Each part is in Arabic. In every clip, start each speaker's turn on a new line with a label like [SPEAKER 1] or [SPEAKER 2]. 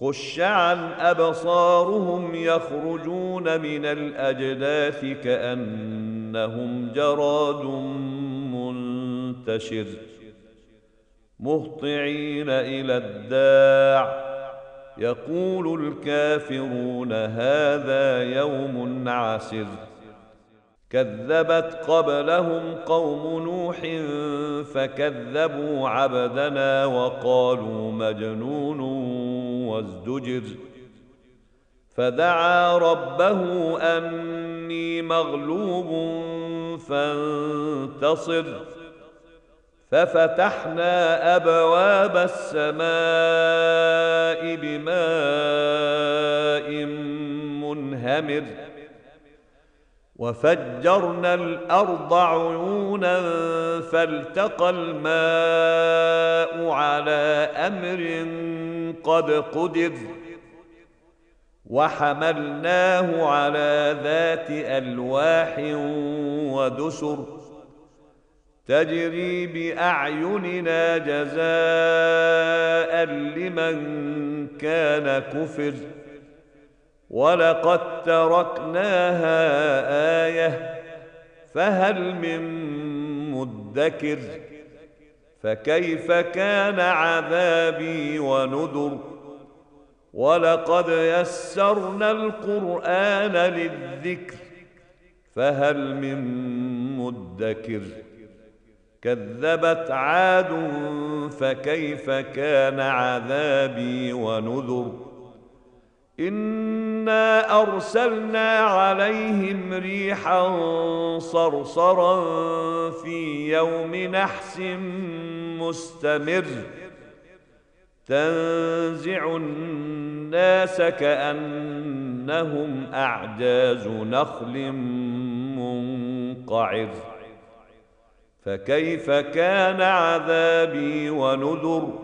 [SPEAKER 1] خش عن ابصارهم يخرجون من الاجداث كانهم جراد منتشر مهطعين إلى الداع يقول الكافرون هذا يوم عسر كذبت قبلهم قوم نوح فكذبوا عبدنا وقالوا مجنون وازدجر. فدعا ربه أني مغلوب فانتصر. ففتحنا أبواب السماء بماء منهمر. وفجرنا الأرض عيونا فالتقى الماء على أمر قد قدر وحملناه على ذات ألواح ودسر تجري بأعيننا جزاء لمن كان كفر ولقد تركناها آية فهل من مدكر فكيف كان عذابي ونذر؟ ولقد يسرنا القرآن للذكر فهل من مدكر؟ كذبت عاد فكيف كان عذابي ونذر؟ انا ارسلنا عليهم ريحا صرصرا في يوم نحس مستمر تنزع الناس كانهم اعجاز نخل منقعر فكيف كان عذابي ونذر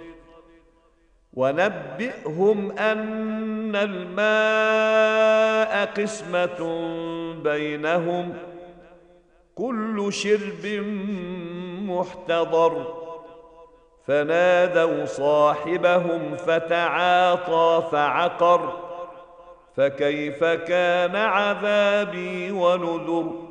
[SPEAKER 1] ونبئهم أن الماء قسمة بينهم كل شرب محتضر. فنادوا صاحبهم فتعاطى فعقر فكيف كان عذابي ونذر؟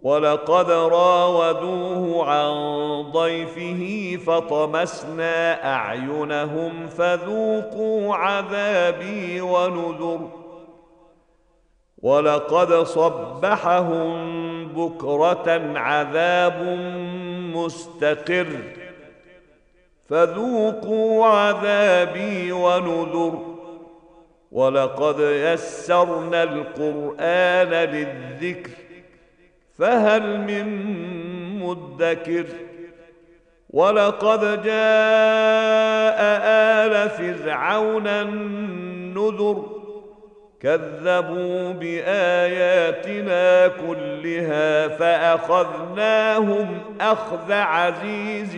[SPEAKER 1] ولقد راودوه عن ضيفه فطمسنا أعينهم فذوقوا عذابي ونذر. ولقد صبحهم بكرة عذاب مستقر فذوقوا عذابي ونذر. ولقد يسرنا القرآن للذكر فهل من مدكر؟ ولقد جاء آل فرعون النذر كذبوا بآياتنا كلها فأخذناهم أخذ عزيز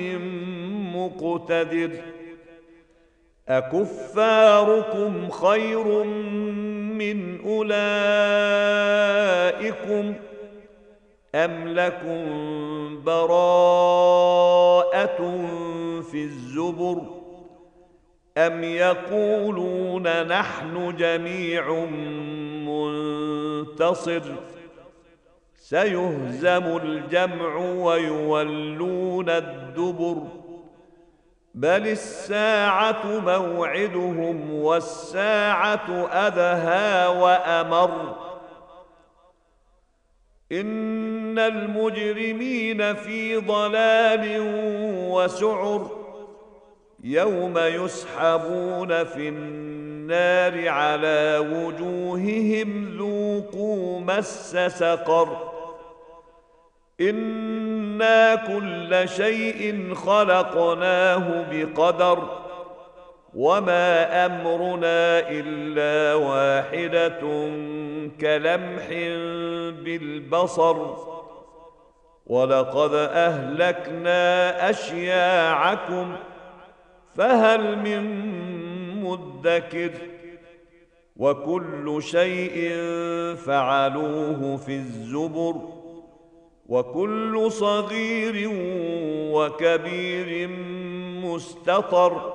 [SPEAKER 1] مقتدر. أكفاركم خير من أولئكم؟ أم لكم براءة في الزبر أم يقولون نحن جميع منتصر سيهزم الجمع ويولون الدبر بل الساعة موعدهم والساعة أدهى وأمر إن المجرمين في ضلال وسعر يوم يسحبون في النار على وجوههم ذوقوا مس سقر إنا كل شيء خلقناه بقدر وما امرنا الا واحدة كلمح بالبصر ولقد اهلكنا اشياعكم فهل من مدكر وكل شيء فعلوه في الزبر وكل صغير وكبير مستطر